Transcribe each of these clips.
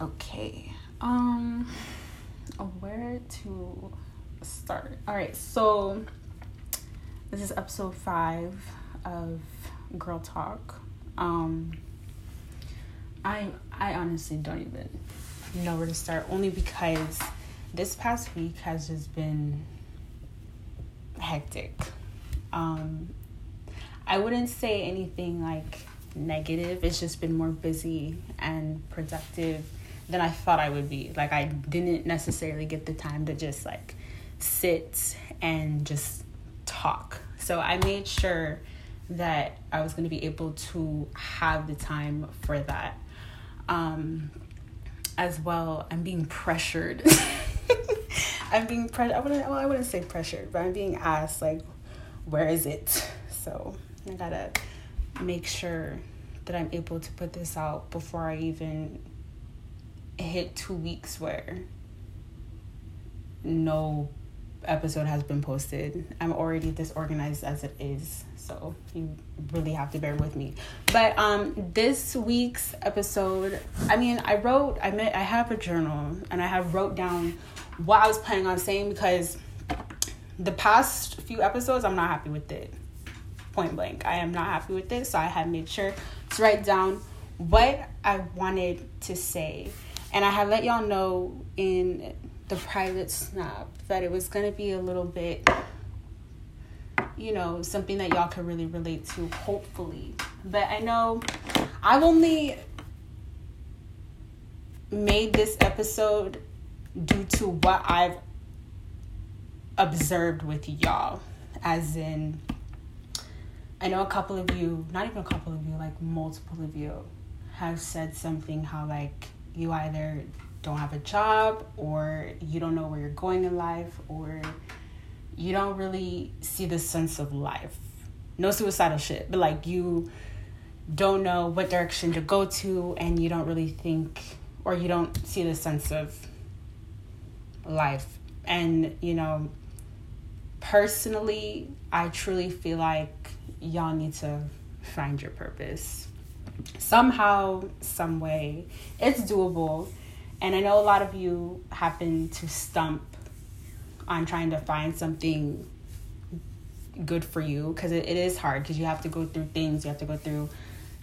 Okay. Um where to start? All right. So this is episode 5 of Girl Talk. Um I I honestly don't even know where to start only because this past week has just been hectic. Um I wouldn't say anything like negative. It's just been more busy and productive than I thought I would be. Like I didn't necessarily get the time to just like sit and just talk. So I made sure that I was going to be able to have the time for that. Um, as well, I'm being pressured. I'm being pressured. I wouldn't. Well, I wouldn't say pressured, but I'm being asked like, "Where is it?" So I gotta make sure that I'm able to put this out before I even hit two weeks where no episode has been posted. I'm already disorganized as it is, so you really have to bear with me. But um this week's episode, I mean, I wrote I met I have a journal and I have wrote down what I was planning on saying because the past few episodes I'm not happy with it. Point blank. I am not happy with it, so I have made sure to write down what I wanted to say and I had let y'all know in the private snap that it was going to be a little bit, you know, something that y'all could really relate to, hopefully. But I know I've only made this episode due to what I've observed with y'all. As in, I know a couple of you, not even a couple of you, like multiple of you, have said something how, like, you either don't have a job or you don't know where you're going in life or you don't really see the sense of life. No suicidal shit, but like you don't know what direction to go to and you don't really think or you don't see the sense of life. And, you know, personally, I truly feel like y'all need to find your purpose somehow, some way, it's doable. And I know a lot of you happen to stump on trying to find something good for you because it, it is hard because you have to go through things, you have to go through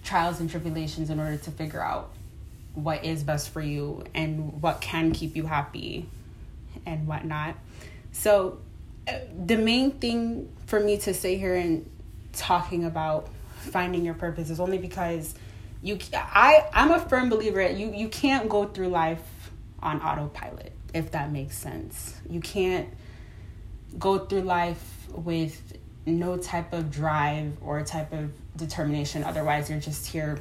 trials and tribulations in order to figure out what is best for you and what can keep you happy and whatnot. So, uh, the main thing for me to say here and talking about finding your purpose is only because you I I'm a firm believer that you you can't go through life on autopilot if that makes sense. You can't go through life with no type of drive or type of determination otherwise you're just here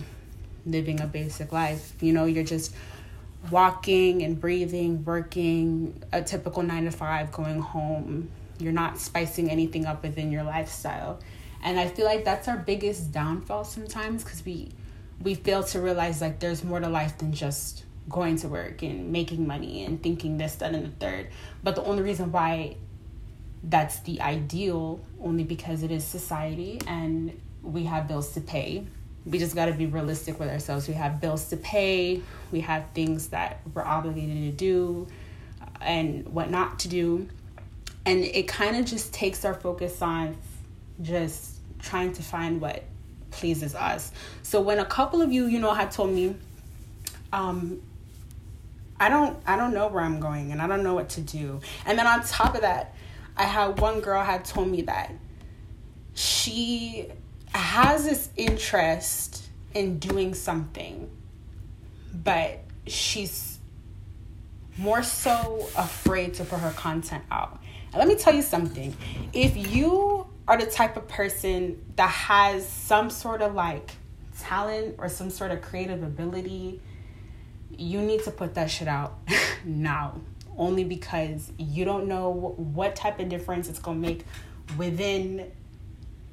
living a basic life. You know, you're just walking and breathing, working a typical 9 to 5 going home. You're not spicing anything up within your lifestyle. And I feel like that's our biggest downfall sometimes cuz we we fail to realize like there's more to life than just going to work and making money and thinking this, that, and the third. But the only reason why that's the ideal only because it is society and we have bills to pay. We just got to be realistic with ourselves. We have bills to pay, we have things that we're obligated to do and what not to do. And it kind of just takes our focus on just trying to find what pleases us. So when a couple of you, you know, had told me, um, I don't I don't know where I'm going and I don't know what to do. And then on top of that, I had one girl had told me that she has this interest in doing something, but she's more so afraid to put her content out. And let me tell you something. If you are the type of person that has some sort of like talent or some sort of creative ability, you need to put that shit out now. Only because you don't know what type of difference it's gonna make within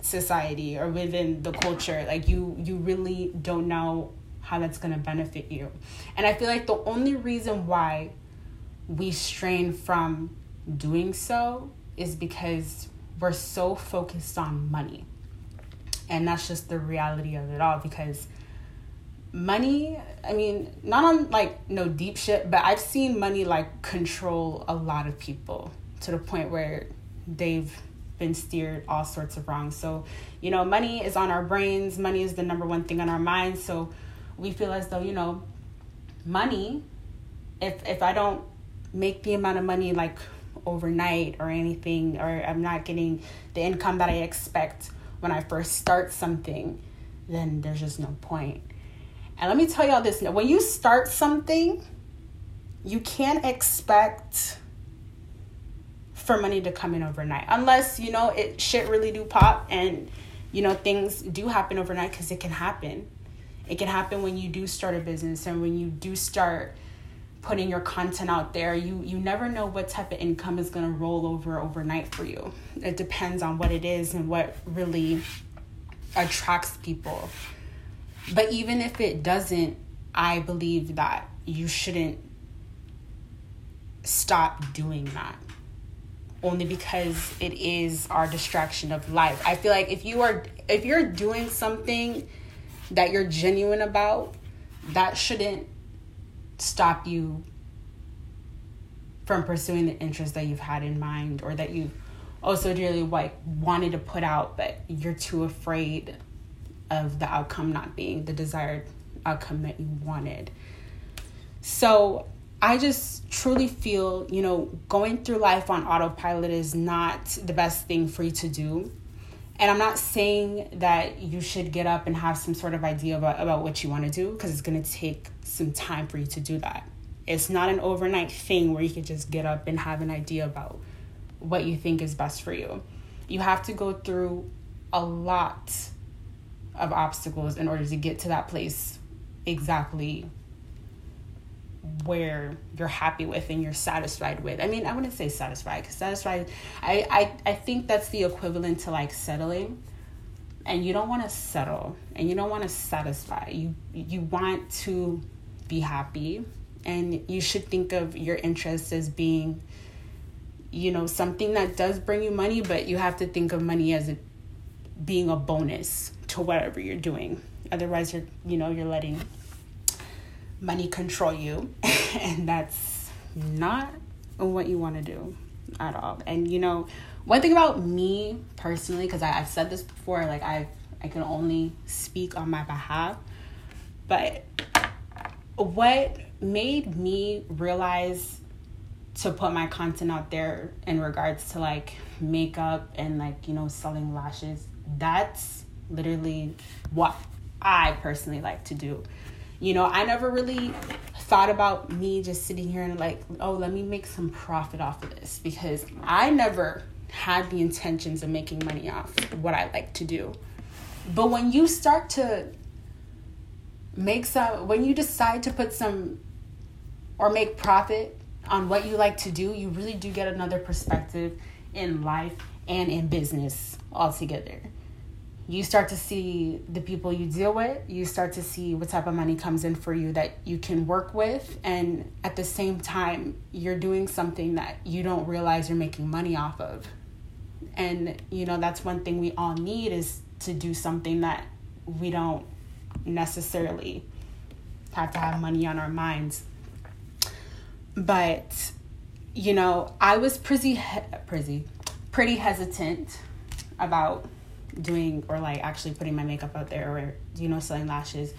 society or within the culture. Like you, you really don't know how that's gonna benefit you. And I feel like the only reason why we strain from doing so is because we're so focused on money. And that's just the reality of it all because money, I mean, not on like no deep shit, but I've seen money like control a lot of people to the point where they've been steered all sorts of wrong. So, you know, money is on our brains, money is the number one thing on our minds. So we feel as though, you know, money, if if I don't make the amount of money like overnight or anything, or I'm not getting the income that I expect when I first start something, then there's just no point. And let me tell y'all this now when you start something, you can't expect for money to come in overnight unless you know it shit really do pop and you know things do happen overnight because it can happen it can happen when you do start a business and when you do start putting your content out there you you never know what type of income is going to roll over overnight for you. It depends on what it is and what really attracts people. But even if it doesn't i believe that you shouldn't stop doing that. Only because it is our distraction of life. I feel like if you are if you're doing something that you're genuine about, that shouldn't stop you from pursuing the interest that you've had in mind or that you also dearly like wanted to put out but you're too afraid of the outcome not being the desired outcome that you wanted. So I just truly feel, you know, going through life on autopilot is not the best thing for you to do. And I'm not saying that you should get up and have some sort of idea about, about what you want to do because it's going to take some time for you to do that. It's not an overnight thing where you can just get up and have an idea about what you think is best for you. You have to go through a lot of obstacles in order to get to that place exactly where you're happy with and you're satisfied with. I mean, I wouldn't say satisfied because satisfied, I, I, I think that's the equivalent to like settling. And you don't want to settle and you don't want to satisfy. You you want to be happy and you should think of your interests as being you know something that does bring you money, but you have to think of money as a, being a bonus to whatever you're doing. Otherwise you're you know, you're letting money control you and that's not what you want to do at all. And you know one thing about me personally because i've said this before like i i can only speak on my behalf but what made me realize to put my content out there in regards to like makeup and like you know selling lashes that's literally what i personally like to do you know, I never really thought about me just sitting here and like, oh, let me make some profit off of this because I never had the intentions of making money off what I like to do. But when you start to make some, when you decide to put some or make profit on what you like to do, you really do get another perspective in life and in business altogether you start to see the people you deal with you start to see what type of money comes in for you that you can work with and at the same time you're doing something that you don't realize you're making money off of. And you know that's one thing we all need is to do something that we don't necessarily have to have money on our minds. But you know i was pretty pretty pretty hesitant about doing or like actually putting my makeup out there or you know selling lashes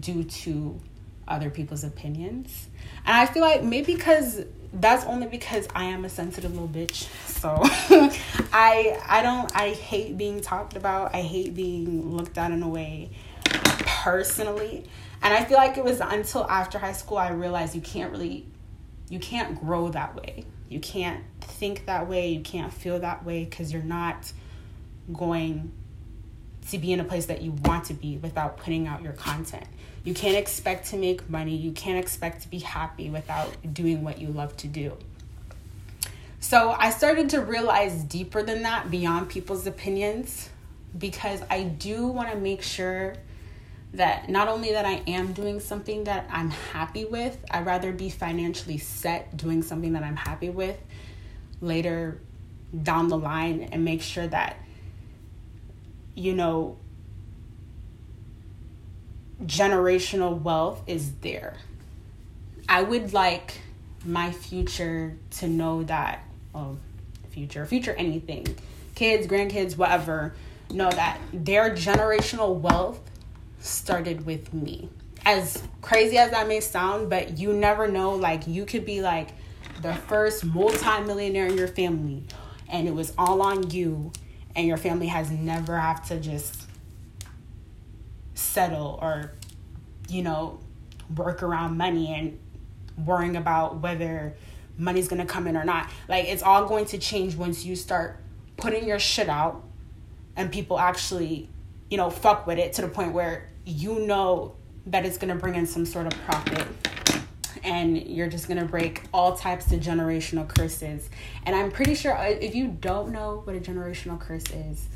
due to other people's opinions. And i feel like maybe because that's only because i am a sensitive little bitch so i i don't i hate being talked about. I hate being looked at in a way personally. And i feel like it was until after high school i realized you can't really you can't grow that way. You can't think that way. You can't feel that way because you're not going to be in a place that you want to be without putting out your content. You can't expect to make money. You can't expect to be happy without doing what you love to do. So I started to realize deeper than that, beyond people's opinions, because I do want to make sure that not only that I am doing something that I'm happy with, I'd rather be financially set doing something that I'm happy with later down the line and make sure that you know, generational wealth is there. I would like my future to know that, well, future, future anything, kids, grandkids, whatever, know that their generational wealth started with me. As crazy as that may sound, but you never know. Like, you could be like the first multimillionaire in your family, and it was all on you, and your family has never have to just settle or, you know, work around money and worrying about whether money's gonna come in or not. Like it's all going to change once you start putting your shit out and people actually, you know, fuck with it to the point where you know that it's gonna bring in some sort of profit and you're just gonna break all types of generational curses. And I'm pretty sure uh, if you don't know what a generational curse is,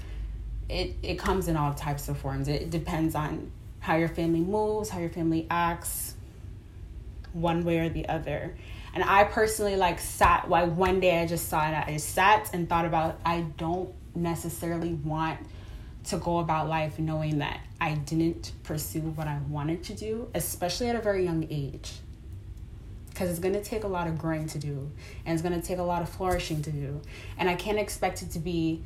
it, it comes in all types of forms. It depends on how your family moves, how your family acts, one way or the other. And I personally like sat like one day I just saw it. I sat and thought about I don't necessarily want to go about life knowing that I didn't pursue what I wanted to do, especially at a very young age. Because it's going to take a lot of growing to do, and it's going to take a lot of flourishing to do. And I can't expect it to be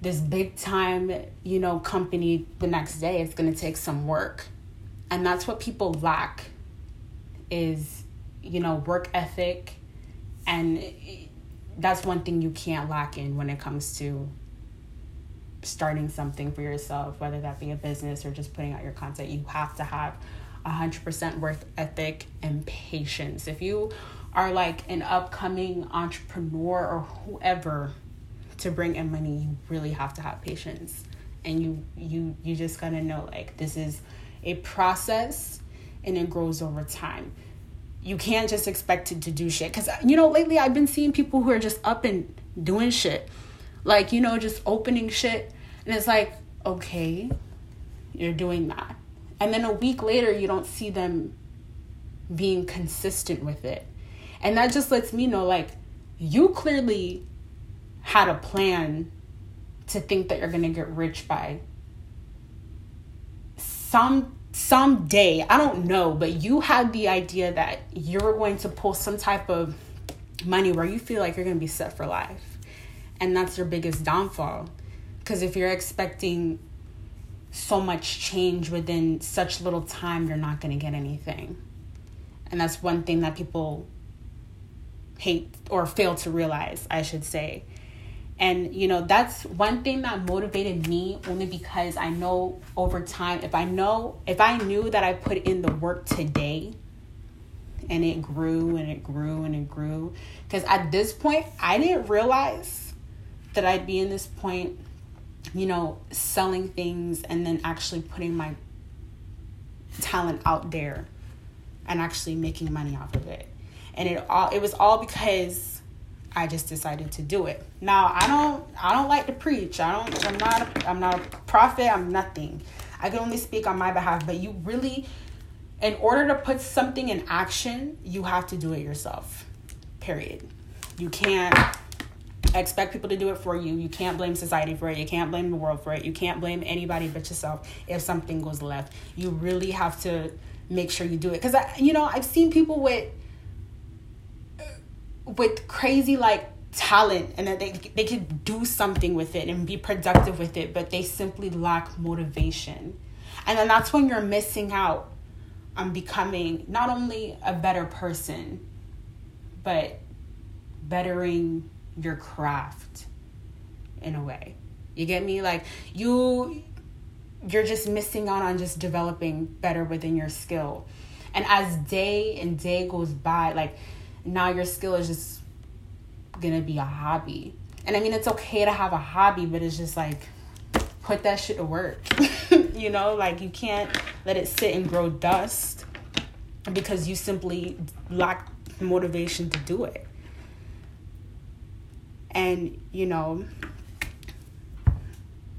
this big time, you know, company the next day. It's going to take some work. And that's what people lack is, you know, work ethic and that's one thing you can't lack in when it comes to starting something for yourself, whether that be a business or just putting out your content. You have to have 100% worth ethic and patience. If you are like an upcoming entrepreneur or whoever to bring in money, you really have to have patience. And you you you just got to know like this is a process and it grows over time. You can't just expect it to do shit cuz you know lately I've been seeing people who are just up and doing shit. Like, you know, just opening shit and it's like, okay, you're doing that. And then a week later you don't see them being consistent with it. And that just lets me know like you clearly had a plan to think that you're going to get rich by some some day i don't know but you had the idea that you're going to pull some type of money where you feel like you're going to be set for life. And that's your biggest downfall. Because if you're expecting so much change within such little time you're not going to get anything. And that's one thing that people hate or fail to realize i should say. And, you know, that's one thing that motivated me only because I know over time, if I know, if I knew that I put in the work today and it grew and it grew and it grew, because at this point, I didn't realize that I'd be in this point, you know, selling things and then actually putting my talent out there and actually making money off of it. And it all, it was all because I just decided to do it. Now I don't I don't like to preach. I don't I'm not a, I'm not a prophet. I'm nothing. I can only speak on my behalf, but you really in order to put something in action, you have to do it yourself. Period. You can't expect people to do it for you. You can't blame society for it. You can't blame the world for it. You can't blame anybody but yourself if something goes left. You really have to make sure you do it. Cuz you know, I've seen people with with crazy like talent and that they they could do something with it and be productive with it, but they simply lack motivation. And then that's when you're missing out on becoming not only a better person, but bettering your craft in a way. You get me? Like you you're just missing out on just developing better within your skill. And as day and day goes by, like now your skill is just gonna be a hobby. And I mean, it's okay to have a hobby, but it's just like put that shit to work. you know, like you can't let it sit and grow dust because you simply lack motivation to do it. And, you know,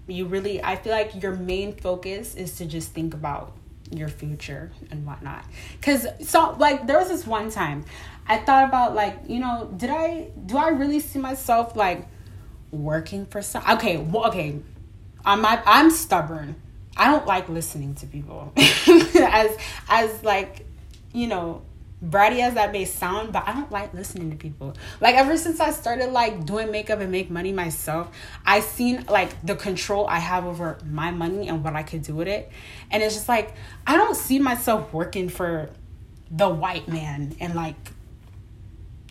you really, I feel like your main focus is to just think about your future and whatnot. Because, so, like, there was this one time I thought about like, you know, did I do I really see myself like working for some okay, well, okay. I'm I'm stubborn. I don't like listening to people. as as like, you know, bratty as that may sound, but I don't like listening to people. Like ever since I started like doing makeup and make money myself, I seen like the control I have over my money and what I could do with it. And it's just like I don't see myself working for the white man and like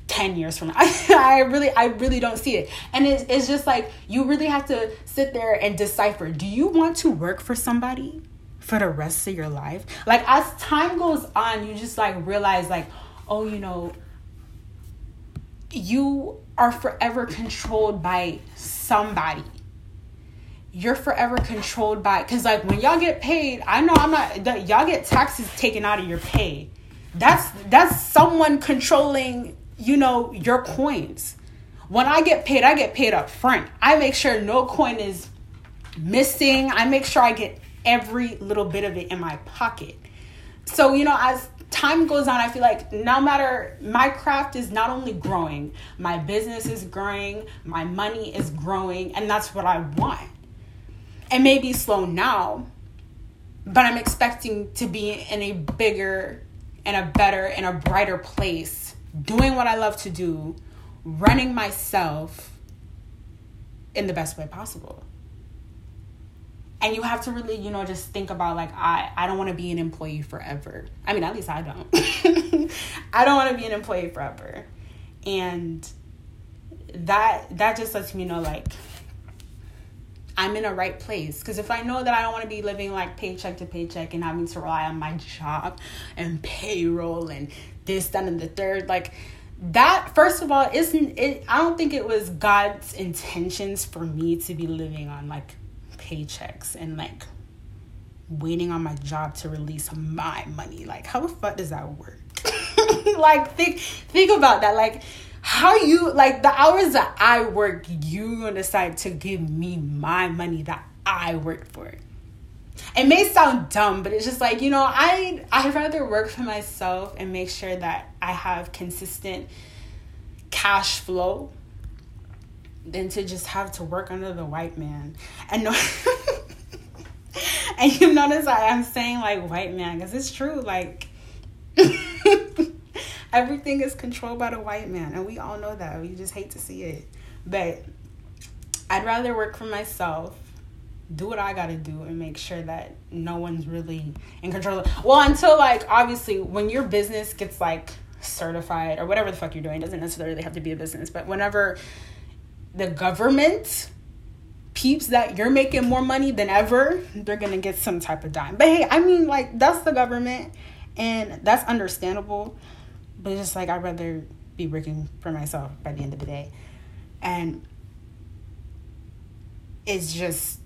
10 years from now. I really, I really don't see it. And it's, it's just like, you really have to sit there and decipher do you want to work for somebody for the rest of your life? Like, as time goes on, you just like realize, like, oh, you know, you are forever controlled by somebody. You're forever controlled by, because like when y'all get paid, I know I'm not, y'all get taxes taken out of your pay. That's that's someone controlling you know, your coins. When I get paid, I get paid up front. I make sure no coin is missing. I make sure I get every little bit of it in my pocket. So, you know, as time goes on, I feel like no matter my craft is not only growing, my business is growing, my money is growing, and that's what I want. It may be slow now, but I'm expecting to be in a bigger and a better and a brighter place doing what I love to do, running myself in the best way possible. And you have to really, you know, just think about like I I don't want to be an employee forever. I mean, at least I don't. I don't want to be an employee forever. And that that just lets me know like I'm in a right place. Because if I know that I don't want to be living like paycheck to paycheck and having to rely on my job and payroll and this, that, and the third. Like that, first of all, isn't it? I don't think it was God's intentions for me to be living on like paychecks and like waiting on my job to release my money. Like, how the fuck does that work? like, think think about that. Like, how you like the hours that I work, you gonna decide to give me my money that I work for it may sound dumb but it's just like you know i i'd rather work for myself and make sure that i have consistent cash flow than to just have to work under the white man and no and you notice I, i'm saying like white man because it's true like everything is controlled by the white man and we all know that we just hate to see it but i'd rather work for myself do what I gotta do and make sure that no one's really in control. Well, until like obviously when your business gets like certified or whatever the fuck you're doing, doesn't necessarily have to be a business, but whenever the government peeps that you're making more money than ever, they're gonna get some type of dime. But hey, I mean like that's the government and that's understandable. But it's just like I'd rather be working for myself by the end of the day. And it's just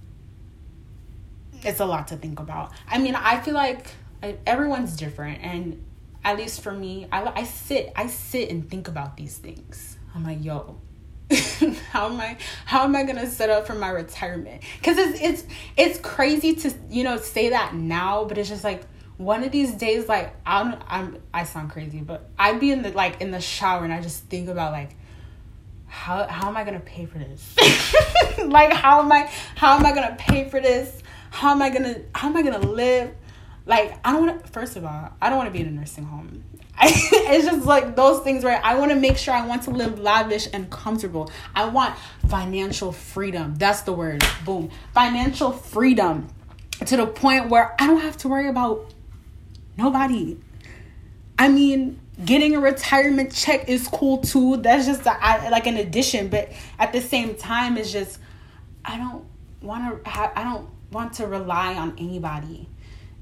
it's a lot to think about. I mean, I feel like everyone's different, and at least for me, I, I sit I sit and think about these things. I'm like, yo, how am I how am I gonna set up for my retirement? Because it's it's it's crazy to you know say that now, but it's just like one of these days, like I'm I'm I sound crazy, but I'd be in the like in the shower and I just think about like how how am I gonna pay for this? like how am I how am I gonna pay for this? how am I gonna how am I gonna live? Like I don't want to. First of all, I don't want to be in a nursing home. it's just like those things where I want to make sure I want to live lavish and comfortable. I want financial freedom. That's the word. Boom. Financial freedom to the point where I don't have to worry about nobody. I mean, getting a retirement check is cool too. That's just like an addition, but at the same time, it's just I don't want to. I don't want to rely on anybody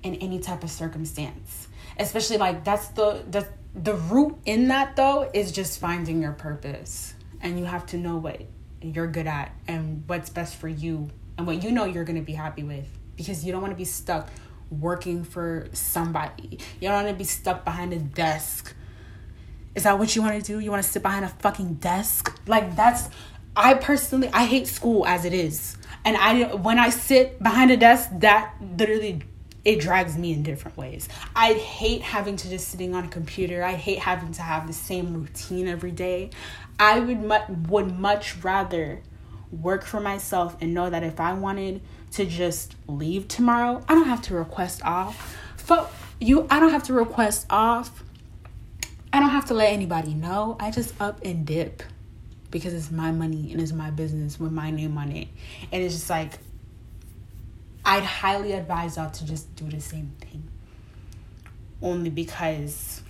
in any type of circumstance. Especially like that's the the the root in that though is just finding your purpose. And you have to know what you're good at and what's best for you and what you know you're going to be happy with because you don't want to be stuck working for somebody. You don't want to be stuck behind a desk. Is that what you want to do? You want to sit behind a fucking desk? Like that's I personally I hate school as it is and I when I sit behind a desk, that literally it drags me in different ways. I hate having to just sitting on a computer. I hate having to have the same routine every day. I would mu- would much rather work for myself and know that if I wanted to just leave tomorrow. I don't have to request off. You, I don't have to request off. I don't have to let anybody know. I just up and dip because it's my money and it's my business with my name on it. And it's just like I'd highly advise y'all to just do the same thing. Only because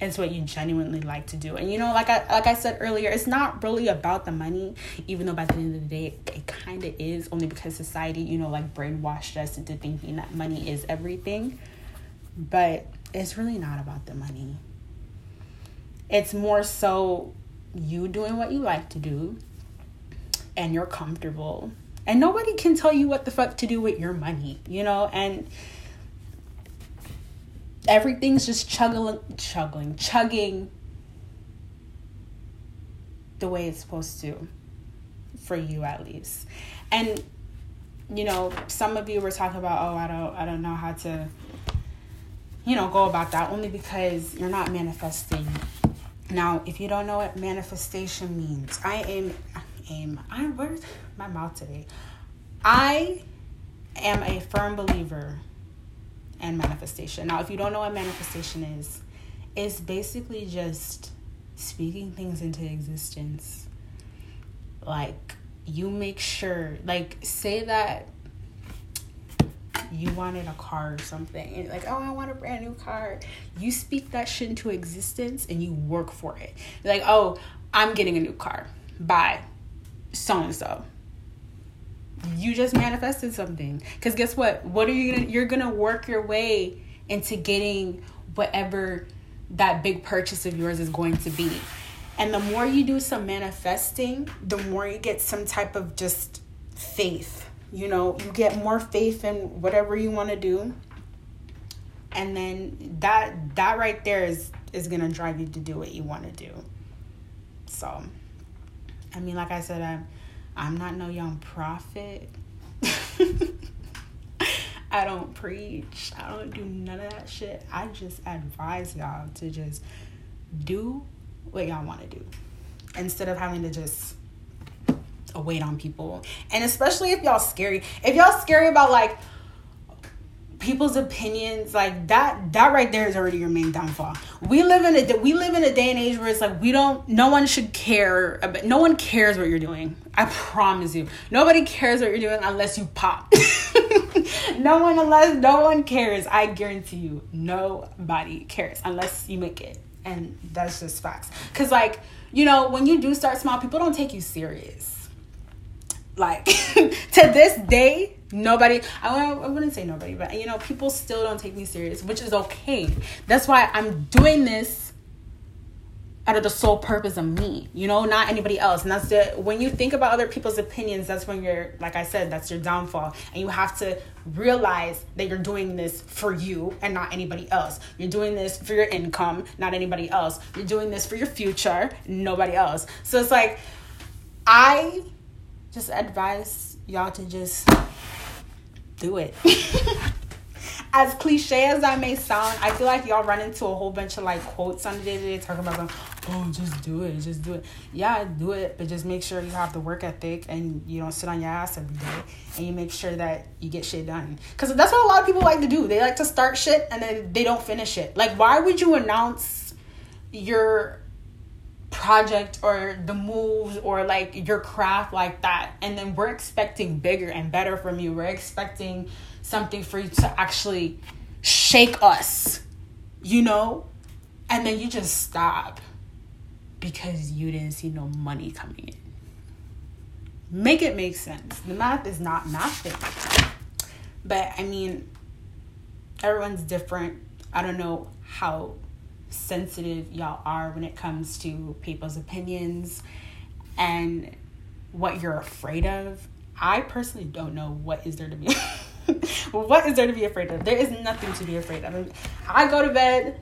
it's what you genuinely like to do. And you know, like I like I said earlier, it's not really about the money, even though by the end of the day it, it kind of is only because society, you know, like brainwashed us into thinking that money is everything. But it's really not about the money. It's more so you doing what you like to do and you're comfortable. And nobody can tell you what the fuck to do with your money, you know? And everything's just chugging, chugging, chugging the way it's supposed to, for you at least. And you know, some of you were talking about, oh, I don't, I don't know how to, you know, go about that only because you're not manifesting. Now, if you don't know what manifestation means, I am, aim, I where's my mouth today? I am a firm believer and manifestation. Now, if you don't know what manifestation is, it's basically just speaking things into existence. Like, you make sure, like, say that you wanted a car or something, and like, oh, I want a brand new car. You speak that shit into existence and you work for it. Like, oh, I'm getting a new car. Bye. So and so you just manifested something. Because guess what? What are you gonna you're gonna work your way into getting whatever that big purchase of yours is going to be. And the more you do some manifesting the more you get some type of just faith. You know you get more faith in whatever you want to do. And then that that right there is is gonna drive you to do what you want to do. So i mean like i said i'm I'm not no young prophet. I don't preach. I don't do none of that shit. I just advise y'all to just do what y'all want to do instead of having to just wait on people. And especially if y'all scary. If y'all scary about like people's opinions like that that right there is already your main downfall. We live in a we live in a day and age where it's like we don't no one should care about no one cares what you're doing. I promise you. Nobody cares what you're doing unless you pop. No one unless no one cares. I guarantee you nobody cares unless you make it. And that's just facts. Because like you know when you do start small people don't take you serious. Like to this day nobody I, I wouldn't say nobody but you know people still don't take me serious which is okay. That's why i'm doing this out of the sole purpose of me you know not anybody else. And that's the when you think about other people's opinions that's when you're like i said that's your downfall. And you have to realize that you're doing this for you and not anybody else. You're doing this for your income not anybody else. You're doing this for your future nobody else. So it's like i just advise y'all to just do it. as cliche as that may sound, I feel like y'all run into a whole bunch of like quotes on the day to day talking about them. Oh, just do it, just do it. Yeah, do it, but just make sure you have the work ethic and you don't sit on your ass every day, and you make sure that you get shit done. Cause that's what a lot of people like to do. They like to start shit and then they don't finish it. Like, why would you announce your project or the moves or like your craft like that. And then we're expecting bigger and better from you. We're expecting something for you to actually shake us you know? And then you just stop because you didn't see no money coming in. Make it make sense. The math is not mathing. But i mean everyone's different. I don't know how sensitive y'all are when it comes to people's opinions and what you're afraid of. I personally don't know what is there to be what is there to be afraid of? There is nothing to be afraid of. I go to bed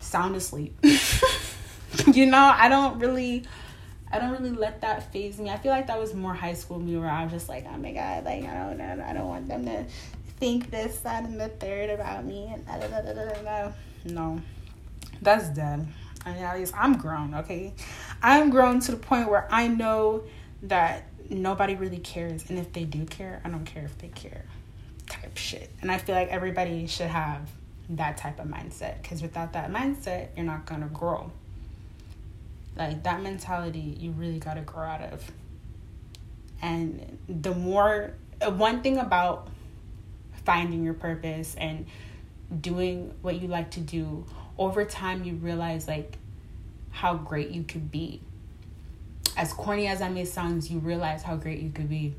sound asleep. you know, I don't really I don't really let that faze me. I feel like that was more high school me where I was just like, oh my god, like I don't I don't want them to think this, that, and the third about me. And da, da, da, da, da. da. No, that's dead. I mean, at least I'm grown, okay? I'm grown to the point where I know that nobody really cares. And if they do care, I don't care if they care type shit. And I feel like everybody should have that type of mindset because without that mindset, you're not to grow. Like that mentality, you really got to grow out of. And the more, uh, one thing about finding your purpose and doing what you like to do, over time, you realize like how great you could be. As corny as that may sound, you realize how great you could be.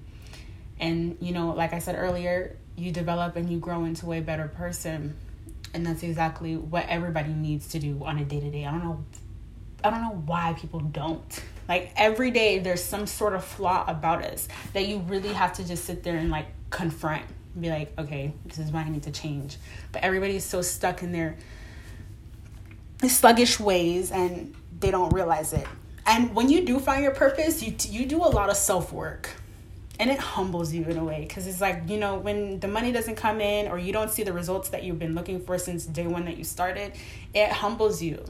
And, you know, like I said earlier, you develop and you grow into a better person. And that's exactly what everybody needs to do on a day to day. I don't know I don't know why people don't. Like every day there's some sort of flaw about us that you really have to just sit there and like confront. Be like, okay, this is why I need to change. But everybody's so stuck in their sluggish ways and they don't realize it. And when you do find your purpose, you you do a lot of self-work. And it humbles you in a way cuz it's like, you know, when the money doesn't come in or you don't see the results that you've been looking for since day 1 that you started, it humbles you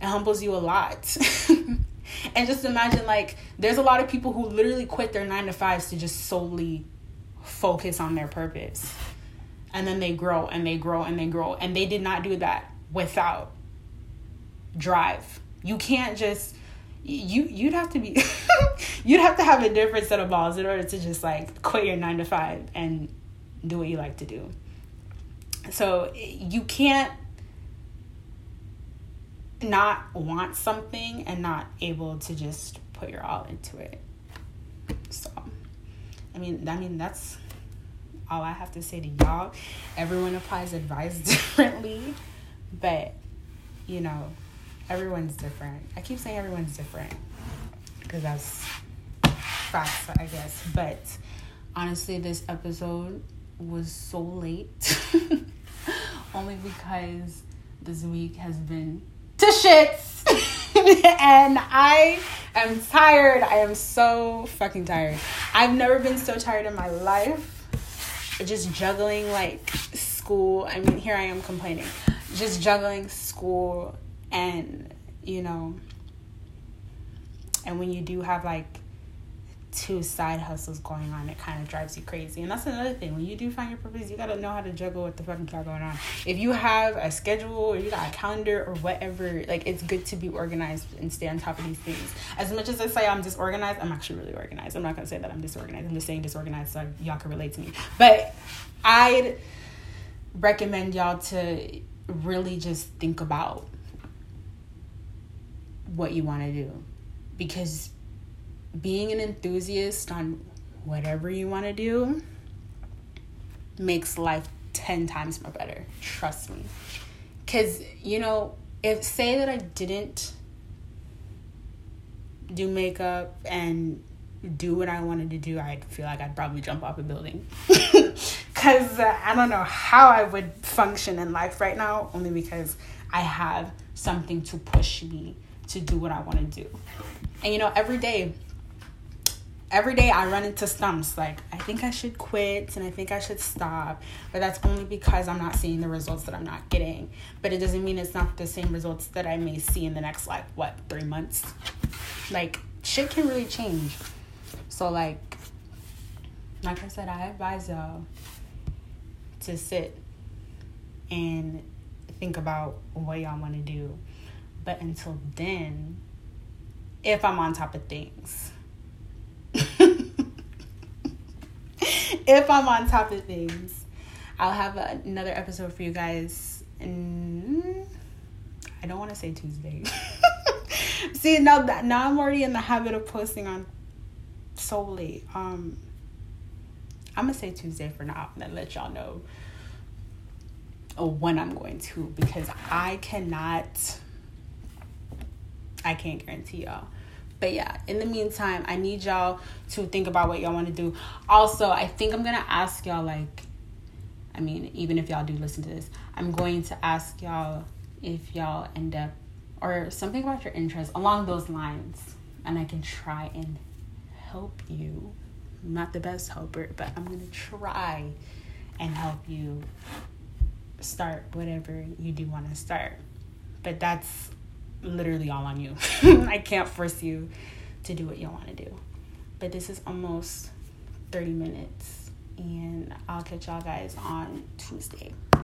it humbles you a lot. and just imagine like there's a lot of people who literally quit their nine to fives to just solely focus on their purpose. And then they grow and they grow and they grow. And they did not do that without drive. You can't just you you'd have to be you'd have to have a different set of balls in order to just like quit your 9 to 5 and do what you like to do. So you can't not want something and not able to just put your all into it. I mean, I mean that's all I have to say to y'all. Everyone applies advice differently, but you know, everyone's different. I keep saying everyone's different because that's facts, I guess. But honestly, this episode was so late only because this week has been to shits. and I am tired. I am so fucking tired. I've never been so tired in my life. Just juggling like school. I mean, here I am complaining. Just juggling school and, you know, and when you do have like two side hustles going on, it kind of drives you crazy. And that's another thing. When you do find your purpose, you gotta know how to juggle what the fuck got going on. If you have a schedule or you got a calendar or whatever, like it's good to be organized and stay on top of these things. As much as I say I'm disorganized, I'm actually really organized. I'm not gonna say that I'm disorganized. I'm just saying disorganized so y'all can relate to me. But I'd recommend y'all to really just think about what you want to do because being an enthusiast on whatever you want to do makes life 10 times more better. Trust me. Because, you know, if say that I didn't do makeup and do what I wanted to do, I'd feel like I'd probably jump off a building. Because uh, I don't know how I would function in life right now, only because I have something to push me to do what I want to do. And, you know, every day, every day I run into stumps like I think I should quit and I think I should stop, but that's only because I'm not seeing the results that I'm not getting. But it doesn't mean it's not the same results that I may see in the next like what, 3 months. Like shit can really change. So like like I said, I advise y'all to sit and think about what y'all want to do. But until then, if I'm on top of things, if I'm on top of things, I'll have another episode for you guys. And I don't want to say Tuesday. See now that now I'm already in the habit of posting on so late. Um, I'm gonna say Tuesday for now, and then let y'all know when I'm going to because I cannot. I can't guarantee y'all but yeah, in the meantime, I need y'all to think about what y'all want to do. Also, I think I'm gonna ask y'all like, I mean, even if y'all do listen to this, I'm going to ask y'all if y'all end up or something about your interests along those lines, and I can try and help you. I'm not the best helper, but I'm gonna try and help you start whatever you do want to start. But that's literally all on you. I can't force you to do what you want to do. But this is almost 30 minutes, and I'll catch y'all guys on Tuesday.